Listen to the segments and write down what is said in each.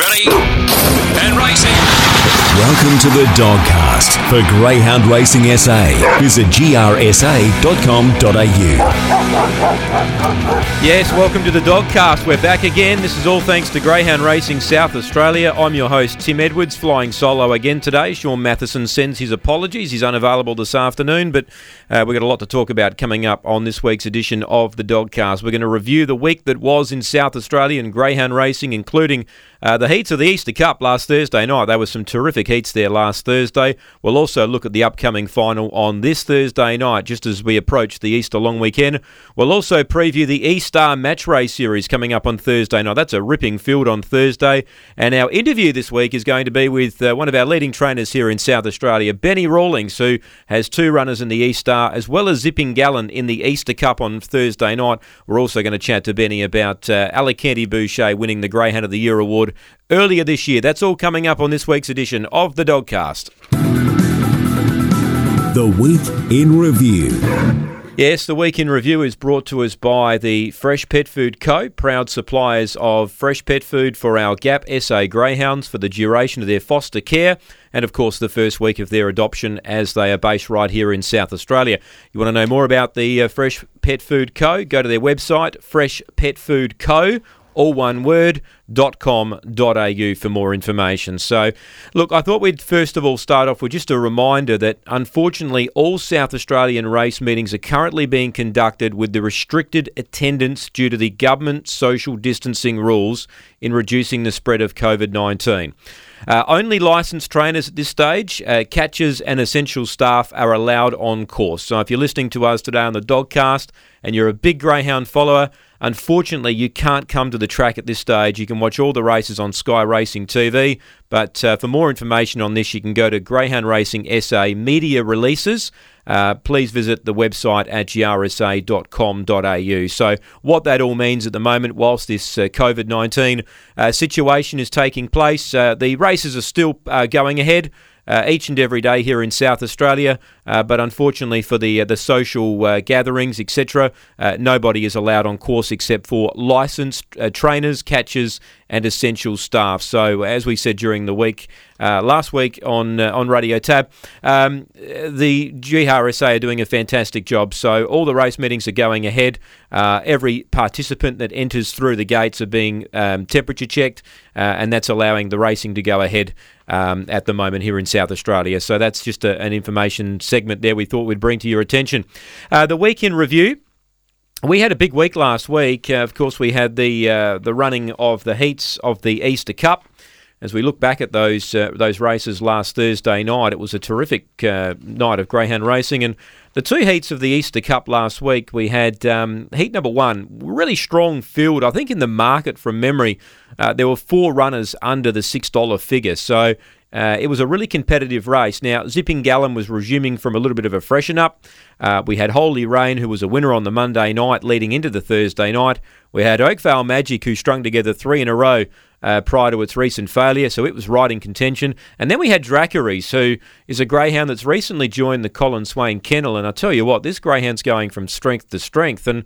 Ready? And racing. Welcome to the Dogcast for Greyhound Racing SA. Visit grsa.com.au. Yes, welcome to the Dogcast. We're back again. This is all thanks to Greyhound Racing South Australia. I'm your host, Tim Edwards, flying solo again today. Sean Matheson sends his apologies. He's unavailable this afternoon, but uh, we've got a lot to talk about coming up on this week's edition of the Dogcast. We're going to review the week that was in South Australia and Greyhound Racing, including uh, the heats of the Easter Cup last Thursday night. There were some terrific heats there last Thursday. We'll also look at the upcoming final on this Thursday night, just as we approach the Easter long weekend. We'll also preview the E Star Match Race Series coming up on Thursday night. That's a ripping field on Thursday. And our interview this week is going to be with uh, one of our leading trainers here in South Australia, Benny Rawlings, who has two runners in the E Star, as well as Zipping Galon in the Easter Cup on Thursday night. We're also going to chat to Benny about uh, Alicante Boucher winning the Greyhound of the Year award earlier this year. That's all coming up on this week's edition of the Dogcast. The Week in Review. Yes, the week in review is brought to us by the Fresh Pet Food Co., proud suppliers of fresh pet food for our GAP SA Greyhounds for the duration of their foster care and, of course, the first week of their adoption as they are based right here in South Australia. You want to know more about the uh, Fresh Pet Food Co., go to their website, Fresh Pet Food Co., all one word, .com.au for more information. So, look, I thought we'd first of all start off with just a reminder that unfortunately all South Australian race meetings are currently being conducted with the restricted attendance due to the government social distancing rules in reducing the spread of COVID 19. Uh, only licensed trainers at this stage, uh, catchers, and essential staff are allowed on course. So if you're listening to us today on the Dogcast and you're a big Greyhound follower, unfortunately you can't come to the track at this stage. You can watch all the races on Sky Racing TV, but uh, for more information on this, you can go to Greyhound Racing SA Media Releases. Uh, please visit the website at grsa.com.au. So, what that all means at the moment, whilst this uh, COVID 19 uh, situation is taking place, uh, the races are still uh, going ahead. Uh, each and every day here in South Australia. Uh, but unfortunately for the uh, the social gatherings, etc., nobody is allowed on course except for licensed trainers, catchers, and essential staff. So, as we said during the week last week on on RadioTAB, um, the GRSA are doing a fantastic job. So, all the race meetings are going ahead. every participant that enters through the gates are being um, temperature checked, and that's allowing the racing to go ahead um, at the moment here in South Australia. So, that's just a, an information segment segment there we thought we'd bring to your attention. Uh, the weekend review. We had a big week last week. Uh, of course, we had the uh, the running of the heats of the Easter Cup. As we look back at those uh, those races last Thursday night, it was a terrific uh, night of greyhound racing. And the two heats of the Easter Cup last week, we had um, heat number one, really strong field. I think in the market from memory, uh, there were four runners under the six dollar figure. So uh, it was a really competitive race. Now, Zipping Galon was resuming from a little bit of a freshen up. Uh, we had Holy Rain, who was a winner on the Monday night leading into the Thursday night. We had Oakvale Magic, who strung together three in a row uh, prior to its recent failure, so it was right in contention. And then we had Dracarys, who is a greyhound that's recently joined the Colin Swain kennel. And I tell you what, this greyhound's going from strength to strength. And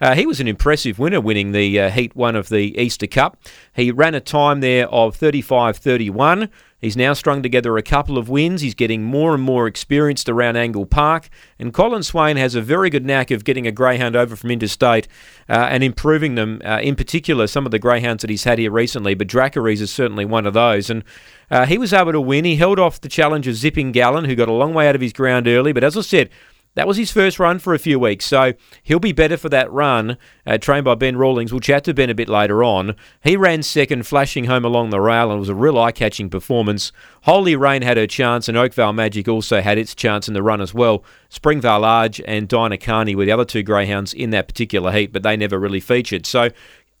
uh, he was an impressive winner, winning the uh, Heat 1 of the Easter Cup. He ran a time there of 35 31. He's now strung together a couple of wins. He's getting more and more experienced around Angle Park. And Colin Swain has a very good knack of getting a greyhound over from interstate uh, and improving them, uh, in particular, some of the greyhounds that he's had here recently. But Dracarys is certainly one of those. And uh, he was able to win. He held off the challenger Zipping Galon, who got a long way out of his ground early. But as I said, that was his first run for a few weeks, so he'll be better for that run. Uh, trained by Ben Rawlings. We'll chat to Ben a bit later on. He ran second, flashing home along the rail, and it was a real eye catching performance. Holy Rain had her chance, and Oakvale Magic also had its chance in the run as well. Springvale Large and Dinah Carney were the other two greyhounds in that particular heat, but they never really featured. So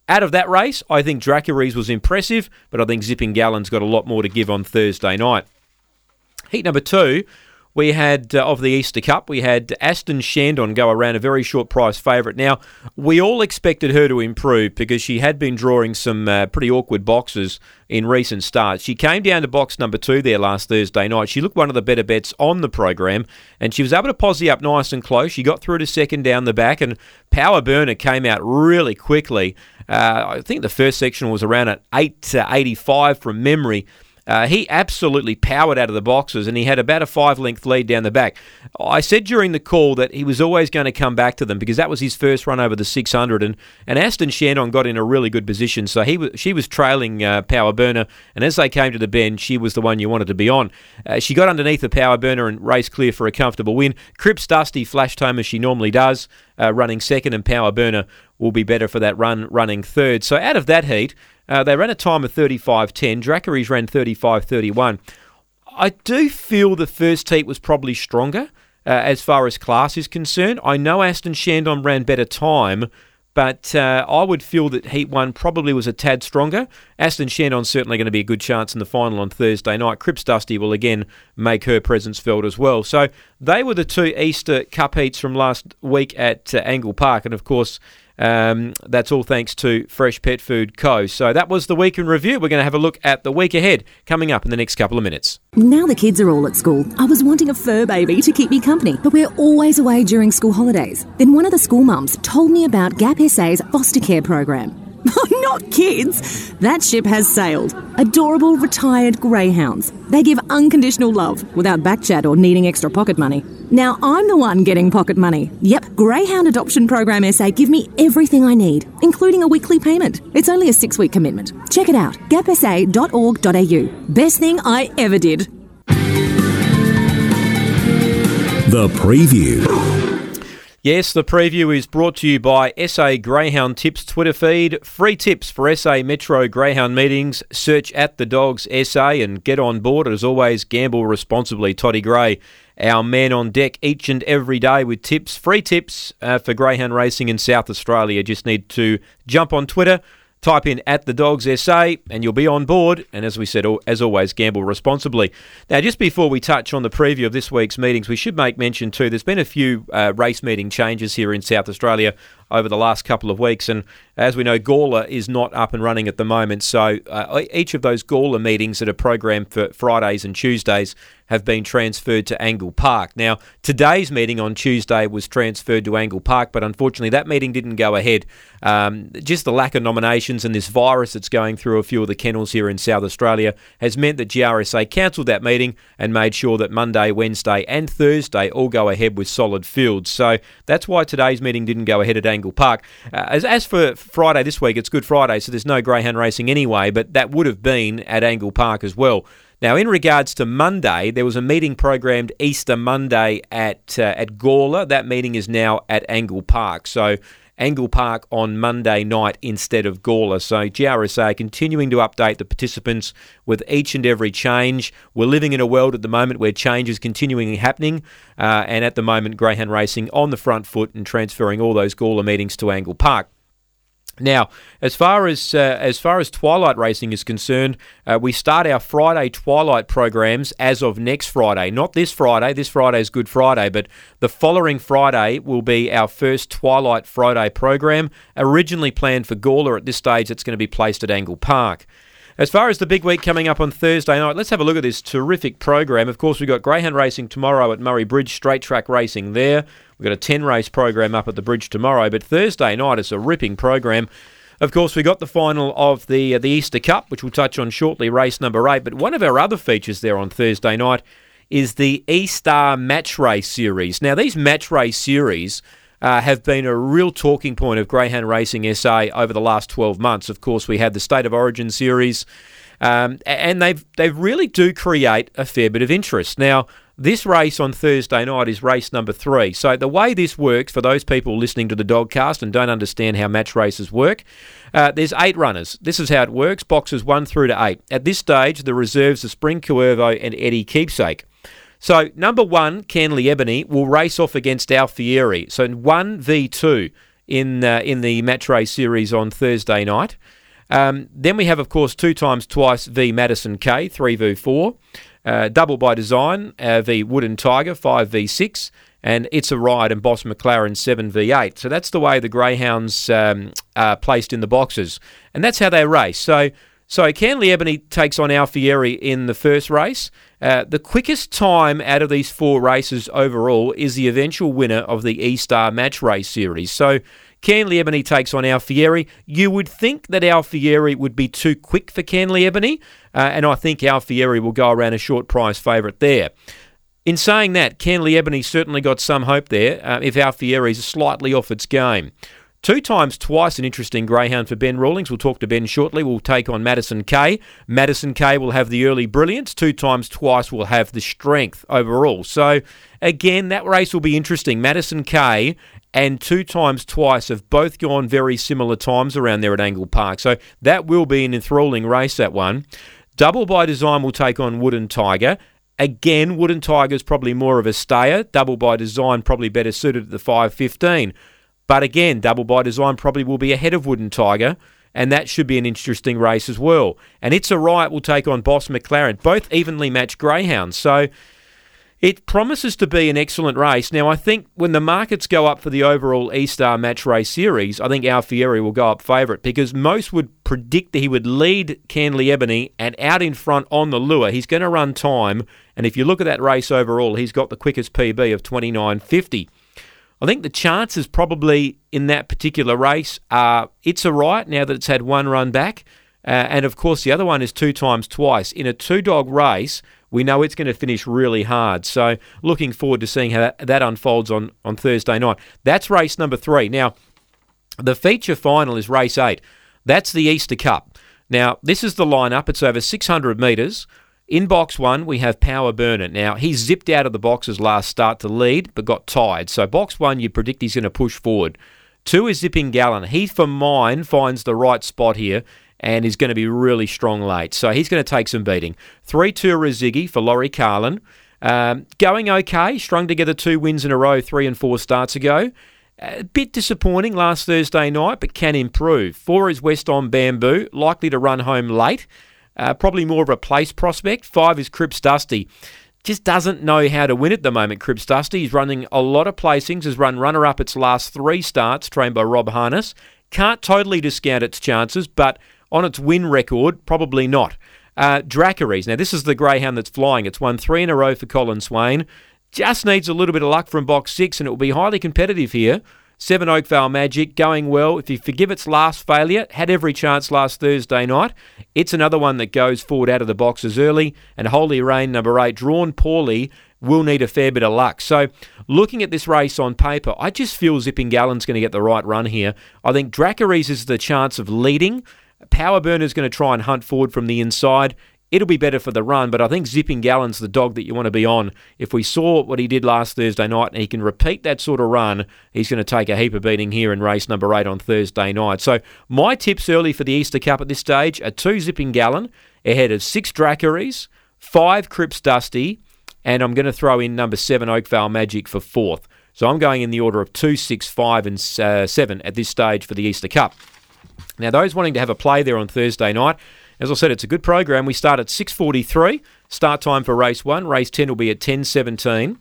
out of that race, I think Dracarys was impressive, but I think Zipping Galon's got a lot more to give on Thursday night. Heat number two we had uh, of the Easter Cup, we had Aston Shandon go around a very short price favourite. Now, we all expected her to improve because she had been drawing some uh, pretty awkward boxes in recent starts. She came down to box number two there last Thursday night. She looked one of the better bets on the program, and she was able to posse up nice and close. She got through to second down the back, and Power Burner came out really quickly. Uh, I think the first section was around at 8 to 85 from memory. Uh, he absolutely powered out of the boxes and he had about a five length lead down the back. I said during the call that he was always going to come back to them because that was his first run over the 600 and, and Aston Shandon got in a really good position. So he was, she was trailing uh, Power Burner and as they came to the bend, she was the one you wanted to be on. Uh, she got underneath the Power Burner and raced clear for a comfortable win. Cripps Dusty flashed home as she normally does, uh, running second and Power Burner will be better for that run running third. So out of that heat, uh, they ran a time of 35.10. Dracarys ran 35.31. I do feel the first heat was probably stronger uh, as far as class is concerned. I know Aston Shandon ran better time, but uh, I would feel that Heat 1 probably was a tad stronger. Aston Shandon's certainly going to be a good chance in the final on Thursday night. Cripps Dusty will again make her presence felt as well. So they were the two Easter Cup heats from last week at uh, Angle Park, and of course, um, that's all thanks to Fresh Pet Food Co. So that was the week in review. We're going to have a look at the week ahead coming up in the next couple of minutes. Now the kids are all at school. I was wanting a fur baby to keep me company, but we're always away during school holidays. Then one of the school mums told me about Gap SA's foster care program. Not kids! That ship has sailed. Adorable retired greyhounds. They give unconditional love without backchat or needing extra pocket money. Now I'm the one getting pocket money. Yep, Greyhound Adoption Program SA give me everything I need, including a weekly payment. It's only a six week commitment. Check it out gapsa.org.au. Best thing I ever did. The preview. Yes, the preview is brought to you by SA Greyhound Tips Twitter feed. Free tips for SA Metro Greyhound meetings. Search at the Dogs SA and get on board. As always, gamble responsibly. Toddy Gray, our man on deck each and every day with tips, free tips uh, for Greyhound racing in South Australia. Just need to jump on Twitter Type in at the Dogs SA and you'll be on board. And as we said, as always, gamble responsibly. Now, just before we touch on the preview of this week's meetings, we should make mention too. There's been a few uh, race meeting changes here in South Australia over the last couple of weeks, and as we know, Gawler is not up and running at the moment. So uh, each of those Gawler meetings that are programmed for Fridays and Tuesdays have been transferred to Angle Park. Now, today's meeting on Tuesday was transferred to Angle Park, but unfortunately, that meeting didn't go ahead. Um, just the lack of nominations and this virus that's going through a few of the kennels here in South Australia has meant that GRSA cancelled that meeting and made sure that Monday, Wednesday, and Thursday all go ahead with solid fields. So that's why today's meeting didn't go ahead at Angle Park. Uh, as, as for Friday this week, it's Good Friday, so there's no greyhound racing anyway, but that would have been at Angle Park as well. Now, in regards to Monday, there was a meeting programmed Easter Monday at uh, at Gawler. That meeting is now at Angle Park. So Angle Park on Monday night instead of Gawler. So GRSA continuing to update the participants with each and every change. We're living in a world at the moment where change is continuing happening, uh, and at the moment, Greyhound Racing on the front foot and transferring all those Gawler meetings to Angle Park. Now, as far as uh, as far as twilight racing is concerned, uh, we start our Friday twilight programs as of next Friday. Not this Friday. This Friday is Good Friday, but the following Friday will be our first Twilight Friday program. Originally planned for Gawler, at this stage it's going to be placed at Angle Park. As far as the big week coming up on Thursday night, let's have a look at this terrific program. Of course, we've got Greyhound Racing tomorrow at Murray Bridge, straight track racing there. We've got a 10 race program up at the bridge tomorrow, but Thursday night is a ripping program. Of course, we got the final of the uh, the Easter Cup, which we'll touch on shortly, race number eight. But one of our other features there on Thursday night is the E Star Match Race Series. Now, these match race series uh, have been a real talking point of Greyhound Racing SA over the last 12 months. Of course, we had the State of Origin series, um, and they've they really do create a fair bit of interest. Now, this race on Thursday night is race number three. So the way this works for those people listening to the Dogcast and don't understand how match races work, uh, there's eight runners. This is how it works: boxes one through to eight. At this stage, the reserves are Spring Cuervo and Eddie Keepsake. So number one, Canley Ebony will race off against Alfieri. So one v two in uh, in the match race series on Thursday night. Um, then we have, of course, two times twice v Madison K, three v four. uh, Double by Design uh, v Wooden Tiger 5v6, and It's a Riot and Boss McLaren 7v8. So that's the way the Greyhounds um, are placed in the boxes, and that's how they race. So so Canley Ebony takes on Alfieri in the first race. Uh, the quickest time out of these four races overall is the eventual winner of the E Star Match Race Series. So Canley Ebony takes on Alfieri. You would think that Alfieri would be too quick for Canley Ebony, uh, and I think Alfieri will go around a short price favourite there. In saying that, Canley Ebony certainly got some hope there uh, if Alfieri is slightly off its game. Two times twice an interesting greyhound for Ben Rawlings. We'll talk to Ben shortly. We'll take on Madison K. Madison K will have the early brilliance. Two times twice will have the strength overall. So, again, that race will be interesting. Madison K and two times twice have both gone very similar times around there at Angle Park. So, that will be an enthralling race, that one. Double by Design will take on Wooden Tiger. Again, Wooden Tiger is probably more of a stayer. Double by Design probably better suited at the 515. But again, Double by Design probably will be ahead of Wooden Tiger, and that should be an interesting race as well. And It's a Riot will take on Boss McLaren, both evenly matched greyhounds. So it promises to be an excellent race. Now, I think when the markets go up for the overall E Star Match Race Series, I think Alfieri will go up favourite because most would predict that he would lead Canley Ebony and out in front on the lure. He's going to run time, and if you look at that race overall, he's got the quickest PB of 29.50. I think the chances probably in that particular race are It's a Riot now that it's had one run back. Uh, and of course, the other one is two times twice. In a two dog race, we know it's going to finish really hard. So, looking forward to seeing how that, that unfolds on, on Thursday night. That's race number three. Now, the feature final is race eight. That's the Easter Cup. Now, this is the lineup. It's over 600 metres. In box one, we have Power Burner. Now, he zipped out of the boxes last start to lead, but got tired. So, box one, you predict he's going to push forward. Two is Zipping Galon. He, for mine, finds the right spot here and is going to be really strong late. So, he's going to take some beating. Three, two, Razigi for Laurie Carlin. Um, going okay, strung together two wins in a row three and four starts ago. A bit disappointing last Thursday night, but can improve. Four is West on Bamboo, likely to run home late. Uh, probably more of a place prospect. Five is Cripps Dusty. Just doesn't know how to win at the moment, Cripps Dusty. He's running a lot of placings, has run runner up its last three starts, trained by Rob Harness. Can't totally discount its chances, but on its win record, probably not. Uh. Now, this is the greyhound that's flying. It's won three in a row for Colin Swain. Just needs a little bit of luck from box six, and it will be highly competitive here. Seven Oakvale Magic going well. If you forgive its last failure, had every chance last Thursday night. It's another one that goes forward out of the boxes early. And Holy Rain, number eight, drawn poorly, will need a fair bit of luck. So, looking at this race on paper, I just feel Zipping Galon's going to get the right run here. I think Dracarys is the chance of leading. Power Burner's going to try and hunt forward from the inside it'll be better for the run. But I think Zipping Galon's the dog that you want to be on. If we saw what he did last Thursday night and he can repeat that sort of run, he's going to take a heap of beating here in race number eight on Thursday night. So my tips early for the Easter Cup at this stage are two Zipping Galon ahead of six Dracarys, five Cripps Dusty, and I'm going to throw in number seven Oakvale Magic for fourth. So I'm going in the order of two, six, five, and uh, seven at this stage for the Easter Cup. Now, those wanting to have a play there on Thursday night, as I said, it's a good program. We start at 6.43. Start time for race one. Race 10 will be at 10.17.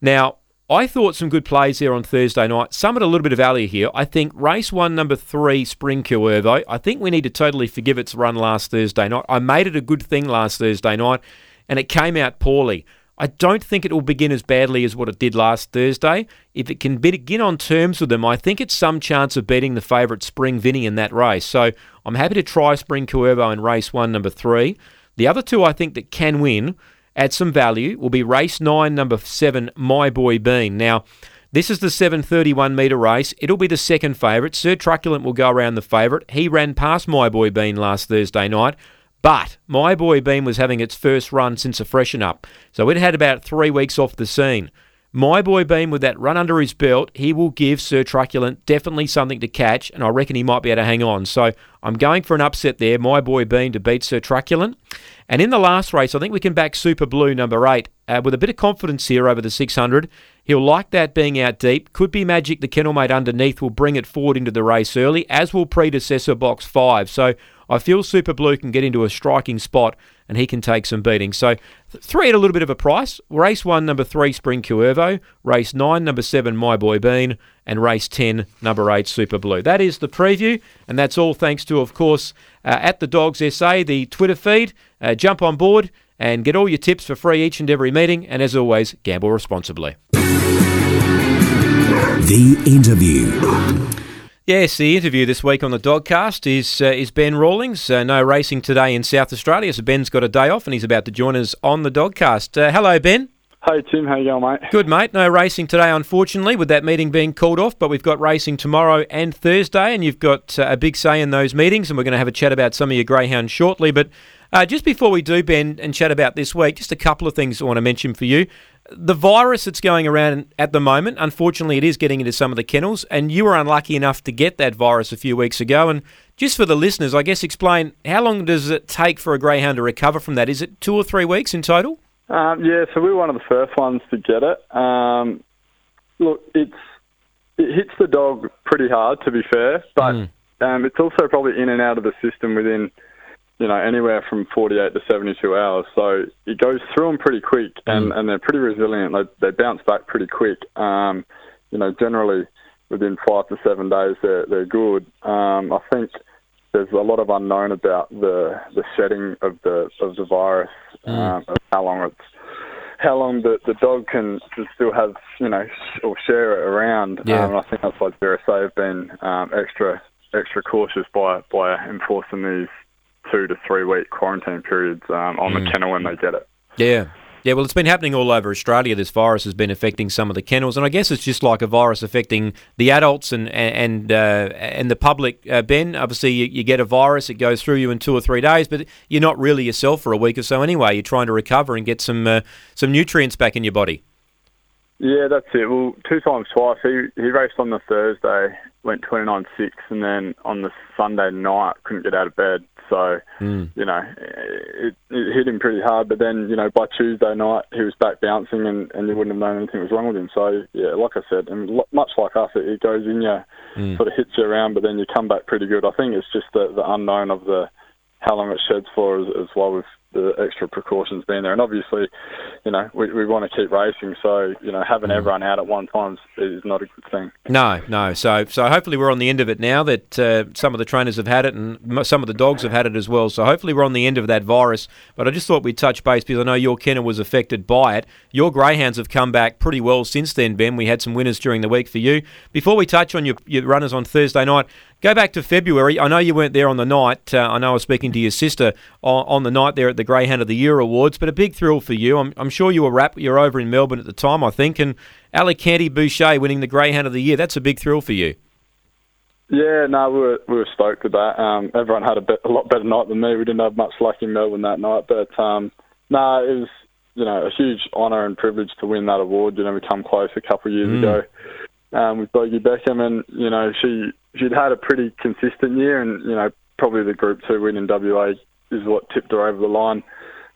Now, I thought some good plays there on Thursday night. Some at a little bit of value here. I think race one, number three, Spring Cuervo. I think we need to totally forgive its run last Thursday night. I made it a good thing last Thursday night, and it came out poorly. I don't think it will begin as badly as what it did last Thursday. If it can begin on terms with them, I think it's some chance of beating the favourite Spring Vinny in that race. So I'm happy to try Spring Cuervo in race one, number three. The other two I think that can win at some value will be race nine, number seven, My Boy Bean. Now, this is the 731 metre race. It'll be the second favourite. Sir Truculent will go around the favourite. He ran past My Boy Bean last Thursday night. But my boy Beam was having its first run since a freshen up, so it had about three weeks off the scene. My boy Beam, with that run under his belt, he will give Sir Truculent definitely something to catch, and I reckon he might be able to hang on. So I'm going for an upset there. My boy Beam to beat Sir Truculent. And in the last race, I think we can back Super Blue number eight uh, with a bit of confidence here over the 600. He'll like that being out deep. Could be magic. The kennelmate underneath will bring it forward into the race early, as will predecessor box five. So I feel Super Blue can get into a striking spot and he can take some beating. So three at a little bit of a price. Race one, number three, Spring Cuervo. Race nine, number seven, My Boy Bean. And race 10, number eight, Super Blue. That is the preview, and that's all thanks to, of course, uh, at the Dogs SA, the Twitter feed. Uh, jump on board and get all your tips for free each and every meeting. And as always, gamble responsibly. The interview. Yes, the interview this week on the Dogcast is uh, is Ben Rawlings. Uh, no racing today in South Australia, so Ben's got a day off and he's about to join us on the Dogcast. Uh, hello, Ben. Hey Tim, how you going, mate? Good, mate. No racing today, unfortunately, with that meeting being called off. But we've got racing tomorrow and Thursday, and you've got uh, a big say in those meetings. And we're going to have a chat about some of your greyhounds shortly. But uh, just before we do, Ben, and chat about this week, just a couple of things I want to mention for you. The virus that's going around at the moment, unfortunately, it is getting into some of the kennels, and you were unlucky enough to get that virus a few weeks ago. And just for the listeners, I guess explain how long does it take for a greyhound to recover from that? Is it two or three weeks in total? Um, yeah, so we were one of the first ones to get it. Um, look, it's it hits the dog pretty hard, to be fair, but Mm. um, it's also probably in and out of the system within, you know, anywhere from 48 to 72 hours. So it goes through them pretty quick, and, and they're pretty resilient. They, they bounce back pretty quick. Um, you know, generally within five to seven days, they're, they're good. Um, I think there's a lot of unknown about the the shedding of the of the virus, um, of how long it's how long the, the dog can, can still have you know sh- or share it around. Yeah. Um, I think that's why GRSA have been um, extra extra cautious by by enforcing these two to three week quarantine periods um, on the kennel when they get it. Yeah. Yeah, well, it's been happening all over Australia. This virus has been affecting some of the kennels, and I guess it's just like a virus affecting the adults and and uh, and the public. Uh, ben, obviously, you, you get a virus, it goes through you in two or three days, but you're not really yourself for a week or so anyway. You're trying to recover and get some uh, some nutrients back in your body. Yeah, that's it. Well, two times twice. He he raced on the Thursday, went twenty nine six, and then on the Sunday night couldn't get out of bed. So hmm. you know, it, it hit him pretty hard. But then you know, by Tuesday night he was back bouncing, and, and you wouldn't have known anything was wrong with him. So yeah, like I said, and lo- much like us, it, it goes in you, hmm. sort of hits you around, but then you come back pretty good. I think it's just the the unknown of the how long it sheds for as, as well with the extra precautions being there. And obviously, you know, we, we want to keep racing, so you know, having everyone out at one time is not a good thing. No, no. So, so hopefully we're on the end of it now. That uh, some of the trainers have had it, and some of the dogs have had it as well. So hopefully we're on the end of that virus. But I just thought we'd touch base because I know your kennel was affected by it. Your greyhounds have come back pretty well since then, Ben. We had some winners during the week for you. Before we touch on your, your runners on Thursday night, go back to February. I know you weren't there on the night. Uh, I know I was speaking to your sister on, on the night there at the Greyhound of the Year Awards, but a big thrill for you. I'm, I'm sure you were wrapped. You're over in Melbourne at the time, I think, and Alicante Boucher winning the Greyhound of the Year. That's a big thrill for you. Yeah, no, we were we were stoked with that. Um, everyone had a, bit, a lot better night than me. We didn't have much luck in Melbourne that night, but um, no, it was you know a huge honour and privilege to win that award. You know, we come close a couple of years ago um, with Bogey Beckham, and you know she she'd had a pretty consistent year, and you know probably the Group Two win in WA is what tipped her over the line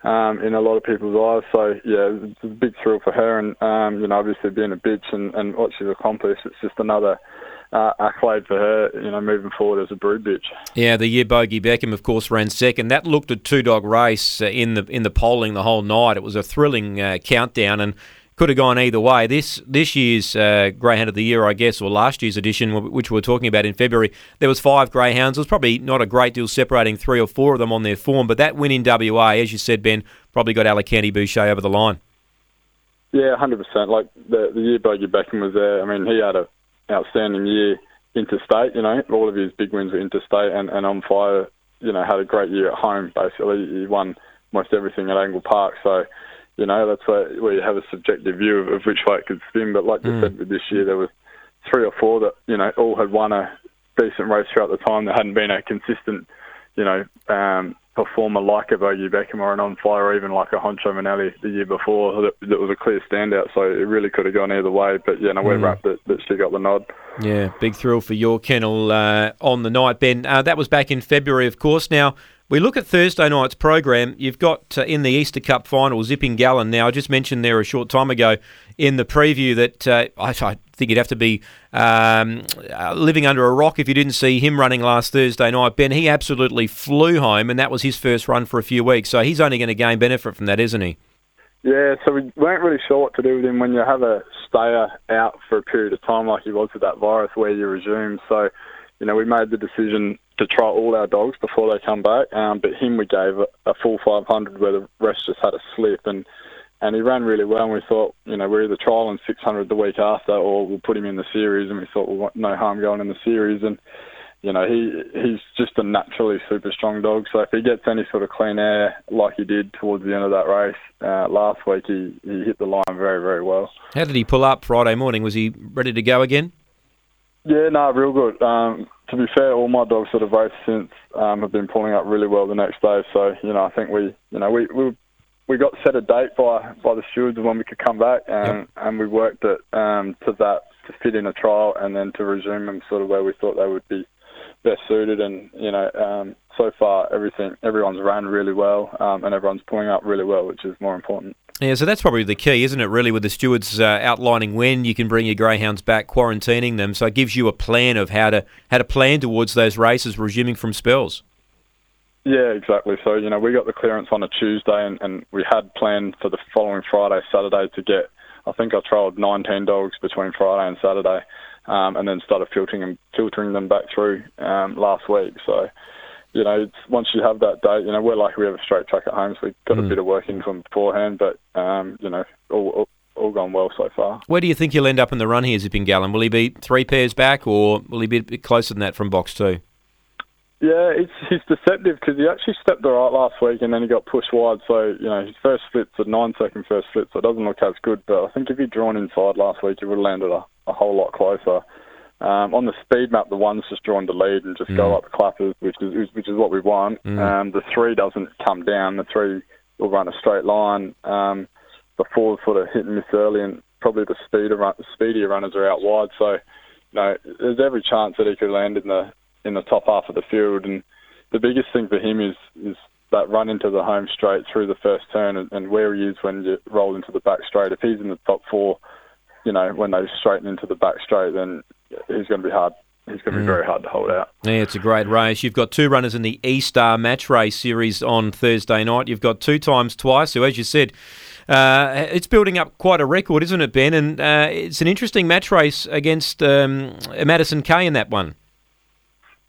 um, in a lot of people's eyes. So yeah, it's a big thrill for her, and um, you know obviously being a bitch and, and what she's accomplished, it's just another uh, accolade for her. You know, moving forward as a brood bitch. Yeah, the year Bogey Beckham, of course, ran second. That looked a two dog race uh, in the in the polling the whole night. It was a thrilling uh, countdown and could have gone either way. This this year's uh, Greyhound of the Year, I guess, or last year's edition, which we were talking about in February, there was five Greyhounds. There was probably not a great deal separating three or four of them on their form, but that win in WA, as you said, Ben, probably got Alicante Boucher over the line. Yeah, hundred percent. Like the the year Bogey Beckham was there. I mean, he had a outstanding year interstate. You know, all of his big wins were interstate, and, and on fire. You know, had a great year at home. Basically, he won most everything at Angle Park. So, you know, that's where, where you have a subjective view of, of which way it could spin. But like you said, with this year there was three or four that you know all had won a decent race throughout the time. There hadn't been a consistent, you know, um, performer like a Bogey Beckham or an on fire or even like a Honcho Manelli the year before that, that was a clear standout. So it really could have gone either way. But yeah, no, we're wrapped that, that she got the nod. Yeah, big thrill for your kennel uh, on the night, Ben. Uh, that was back in February, of course. Now, we look at Thursday night's program. You've got uh, in the Easter Cup final Zipping Galon. Now, I just mentioned there a short time ago in the preview that uh, I, I think you'd have to be um, uh, living under a rock if you didn't see him running last Thursday night. Ben, he absolutely flew home, and that was his first run for a few weeks. So he's only going to gain benefit from that, isn't he? Yeah, so we weren't really sure what to do with him when you have a stayer out for a period of time like he was with that virus where you resume. So, you know, we made the decision to try all our dogs before they come back, um, but him we gave a, full 500 where the rest just had a slip and and he ran really well. And we thought, you know, we're either trialing 600 the week after, or we'll put him in the series. And we thought, well, no harm going in the series. And you know, he he's just a naturally super strong dog. So if he gets any sort of clean air like he did towards the end of that race uh, last week, he, he hit the line very very well. How did he pull up Friday morning? Was he ready to go again? Yeah, no, real good. Um, to be fair, all my dogs that have raced since um, have been pulling up really well the next day. So you know, I think we you know we we we got set a date by by the stewards when we could come back, and yep. and we worked it um, to that to fit in a trial and then to resume them sort of where we thought they would be best suited. And you know, um, so far everything everyone's ran really well, um, and everyone's pulling up really well, which is more important. Yeah, so that's probably the key, isn't it? Really, with the stewards uh, outlining when you can bring your greyhounds back, quarantining them, so it gives you a plan of how to how to plan towards those races resuming from spells. Yeah, exactly. So you know, we got the clearance on a Tuesday, and, and we had planned for the following Friday, Saturday to get. I think I trialled 19 dogs between Friday and Saturday um, and then started filtering them, filtering them back through um, last week. So, you know, once you have that date, you know, we're lucky we have a straight track at home, so we've got mm. a bit of work into them beforehand, but, um, you know, all, all, all gone well so far. Where do you think he'll end up in the run here, Zipping Galon? Will he be three pairs back, or will he be a bit closer than that from box two? Yeah, it's he's deceptive because he actually stepped all right last week and then he got pushed wide. So you know his first split's a nine second first split, so it doesn't look as good. But I think if he'd drawn inside last week, he would have landed a, a whole lot closer. Um, on the speed map, the one's just drawn to lead and just mm. go up clappers, which is which is what we want. Mm. Um, the three doesn't come down. The three will run a straight line. Um, the four sort of hit and miss early, and probably the speeder run, speedier runners are out wide. So, you know, there's every chance that he could land in the in the top half of the field. And the biggest thing for him is is that run into the home straight through the first turn and, and where he is when you roll into the back straight. If he's in the top four, you know, when they straighten into the back straight, then he's going to be hard. He's going to be mm. very hard to hold out. Yeah, it's a great race. You've got two runners in the E Star Match Race Series on Thursday night. You've got two times twice. So as you said, uh, it's building up quite a record, isn't it, Ben? And uh, it's an interesting match race against um, Madison K in that one.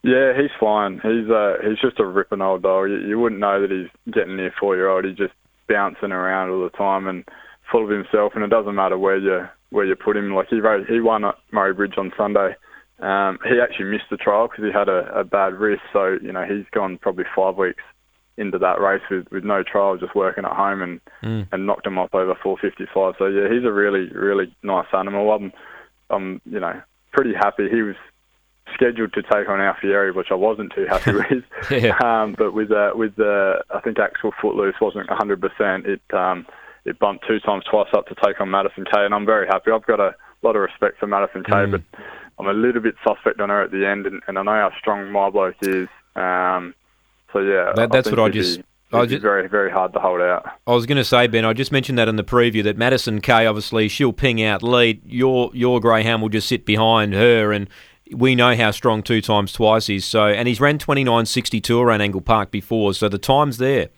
Yeah, he's fine. He's uh, he's just a ripping old dog. You, you wouldn't know that he's getting near four year old. He's just bouncing around all the time and full of himself. And it doesn't matter where you where you put him. Like he he won at Murray Bridge on Sunday. Um, he actually missed the trial because he had a, a bad wrist. So you know he's gone probably five weeks into that race with, with no trial, just working at home and mm. and knocked him off over 455. So yeah, he's a really really nice animal. I'm I'm you know pretty happy. He was scheduled to take on Alfieri, which I wasn't too happy with. yeah. um, but with uh, with uh, I think actual footloose wasn't 100%. It um, it bumped two times twice up to take on Madison K, and I'm very happy. I've got a lot of respect for Madison K, mm. but I'm a little bit suspect on her at the end, and, and I know how strong my bloke is. Um, so yeah, that, that's what I just. Be, I just, very, very hard to hold out. I was going to say, Ben, I just mentioned that in the preview that Madison K, obviously, she'll ping out lead. Your your greyhound will just sit behind her, and we know how strong two times twice is. So, and he's ran 29.62 around Angle Park before, so the time's there.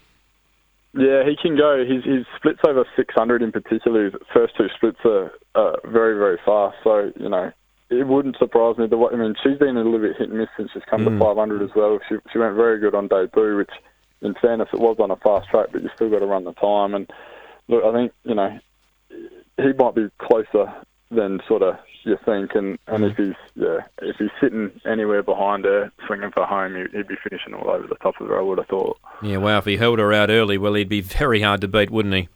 Yeah, he can go. His his splits over 600 in particular. His first two splits are uh, very very fast. So you know, it wouldn't surprise me. The I mean, she's been a little bit hit and miss since she's come mm. to 500 as well. She she went very good on debut, which in fairness it was on a fast track, but you still got to run the time. And look, I think you know he might be closer than sort of you think. And, and if he's yeah, if he's sitting anywhere behind her, swinging for home, he'd be finishing all over the top of her. I would have thought. Yeah, wow. If he held her out early, well, he'd be very hard to beat, wouldn't he?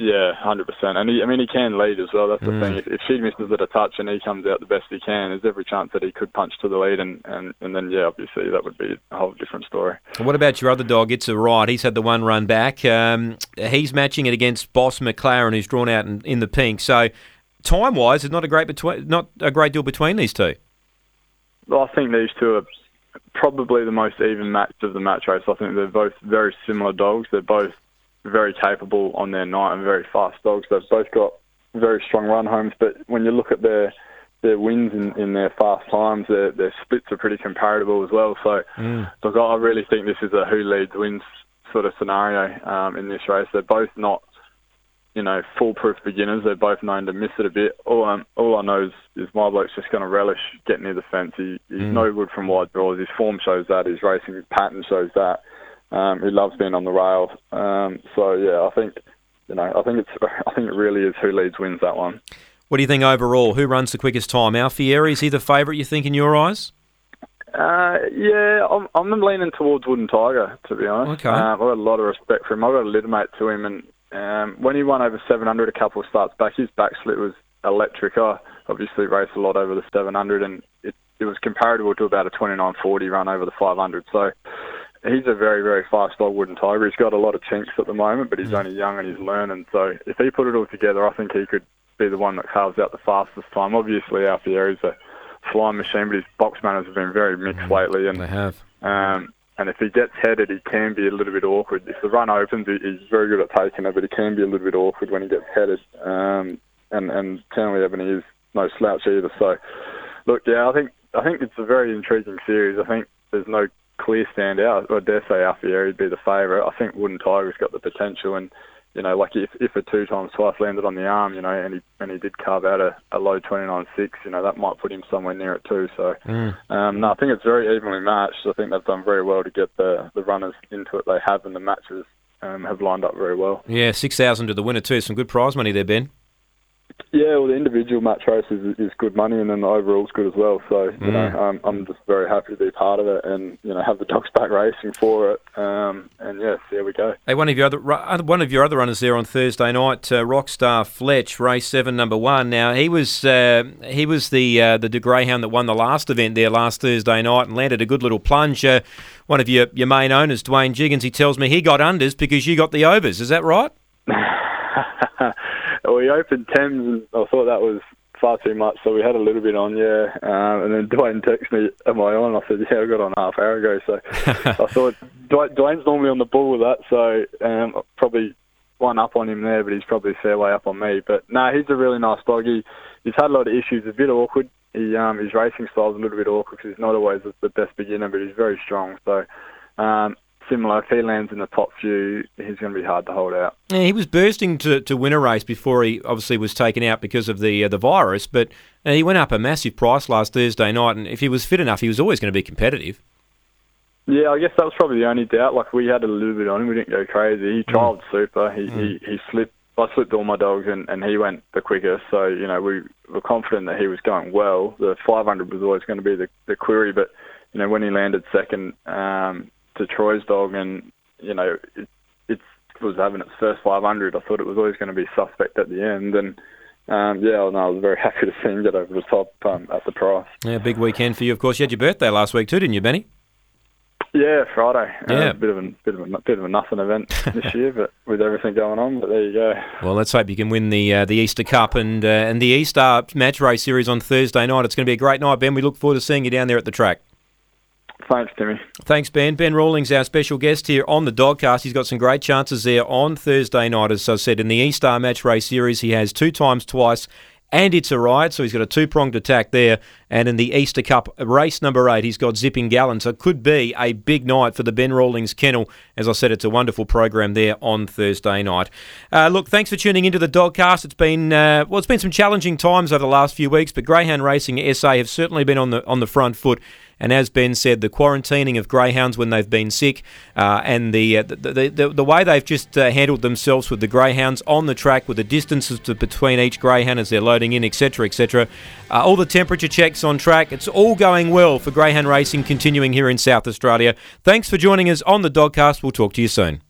Yeah, hundred percent. And he, I mean, he can lead as well. That's the mm. thing. If, if she misses it a touch and he comes out the best he can, there's every chance that he could punch to the lead, and, and, and then yeah, obviously that would be a whole different story. What about your other dog? It's a Riot. He's had the one run back. Um, he's matching it against Boss McLaren, who's drawn out in, in the pink. So time wise, there's not a great between, not a great deal between these two. Well, I think these two are probably the most even matched of the match race. I think they're both very similar dogs. They're both very capable on their night and very fast dogs. They've both got very strong run homes. But when you look at their their wins in, in their fast times, their, their splits are pretty comparable as well. So, Mm. look, I really think this is a who leads wins sort of scenario um, in this race. They're both not, you know, foolproof beginners. They're both known to miss it a bit. All, um, all I know is, is my bloke's just going to relish getting near the fence. He, he's no good from wide draws. His form shows that. His racing pattern shows that. Um, he loves being on the rail. Um, so yeah, I think, you know, I think it's, I think it really is who leads wins that one. What do you think overall? Who runs the quickest time? Alfieri, is he the favourite, you think, in your eyes? Uh, yeah, I'm, I'm leaning towards Wooden Tiger, to be honest. Okay. Um, I've got a lot of respect for him. I've got a little mate to him, and um, when he won over 700 a couple of starts back, his back split was electric. I obviously raced a lot over the 700, and it, it was comparable to about a 29.40 run over the 500. So he's a very, very fast dog, Wooden Tiger. He's got a lot of chinks at the moment, but he's only young and he's learning. So if he put it all together, I think he could be the one that carves out the fastest time. Obviously, Alfieri's a flying machine, but his box manners have been very mixed lately. And They have. um, and if he gets headed, he can be a little bit awkward. If the run opens, he's very good at taking it, but he can be a little bit awkward when he gets headed. Um, and and Canley Ebony is no slouch either. So, look, yeah, I think I think it's a very intriguing series. I think there's no clear standout. I dare say Alfieri would be the favourite. I think Wooden Tiger's got the potential, and you know, like if if a two times twice landed on the arm, you know, and he and he did carve out a, a low twenty nine six, you know, that might put him somewhere near it too. So. Um, no, I think it's very evenly matched. I think they've done very well to get the, the runners into it they have, and the matches um, have lined up very well. Yeah, 6,000 to the winner too. Some good prize money there, Ben. Yeah, well, the individual match race is, is good money, and then the overall's good as well. So, you know, um, I'm just very happy to be part of it, and you know, have the dogs back racing for it. Um, and yes, there we go. Hey, one of your other ru- one of your other runners there on Thursday night, uh, Rockstar Fletch, race seven, number one. Now he was uh, he was the uh, the greyhound that won the last event there last Thursday night and landed a good little plunge. Uh, one of your your main owners, Dwayne Jiggins, he tells me he got unders because you got the overs. Is that right? we opened Thames, and I thought that was far too much, so we had a little bit on, yeah. Um, and then Dwayne texted me, "Am I on?" I said, "Yeah, I got on half hour ago." So I thought Dwayne, Dwayne's normally on the ball with that, so um, probably one up on him there, but he's probably a fair way up on me. But no, he's a really nice dog. He, he's had a lot of issues, a bit awkward. He, um, his racing style's a little bit awkward because he's not always the- the best beginner, but he's very strong. So um, similar, if he lands in the top few, he's going to be hard to hold out. Yeah, he was bursting to, to win a race before he obviously was taken out because of the uh, the virus, but uh, he went up a massive price last Thursday night, and if he was fit enough, he was always going to be competitive. Yeah, I guess that was probably the only doubt. Like we had a little bit on him, we didn't go crazy. He trialled super. He, he he slipped. I slipped all my dogs, and, and he went the quickest. So you know we were confident that he was going well. The 500 was always going to be the the query, but you know when he landed second um, to Troy's dog, and you know it, it was having its first 500, I thought it was always going to be suspect at the end, and. Um, yeah, no, I was very happy to see him get over the top um, at the price. Yeah, big weekend for you, of course. You had your birthday last week too, didn't you, Benny? Yeah, Friday. Uh, Yeah. a bit of a bit of a bit of a nothing event this year, but with everything going on. But there you go. Well, let's hope you can win the uh, the Easter Cup and uh, and the EASTAR Match Race Series on Thursday night. It's going to be a great night, Ben. We look forward to seeing you down there at the track. Thanks, Timmy. Thanks, Ben. Ben Rawlings, our special guest here on the Dogcast. He's got some great chances there on Thursday night. As I said, in the E Star Match Race Series, he has two times twice, and It's a Riot, so he's got a two pronged attack there. And in the Easter Cup race number eight, he's got Zipping Galon. So it could be a big night for the Ben Rawlings Kennel. As I said, it's a wonderful program there on Thursday night. Uh, look, thanks for tuning into the Dogcast. It's been uh, well, it's been some challenging times over the last few weeks, but Greyhound Racing SA have certainly been on the on the front foot. And as Ben said, the quarantining of greyhounds when they've been sick, uh, and the, uh, the, the the way they've just uh, handled themselves with the greyhounds on the track, with the distances to, between each greyhound as they're loading in, etc., etc. Uh, all the temperature checks on track. It's all going well for greyhound racing continuing here in South Australia. Thanks for joining us on the Dogcast. We'll talk to you soon.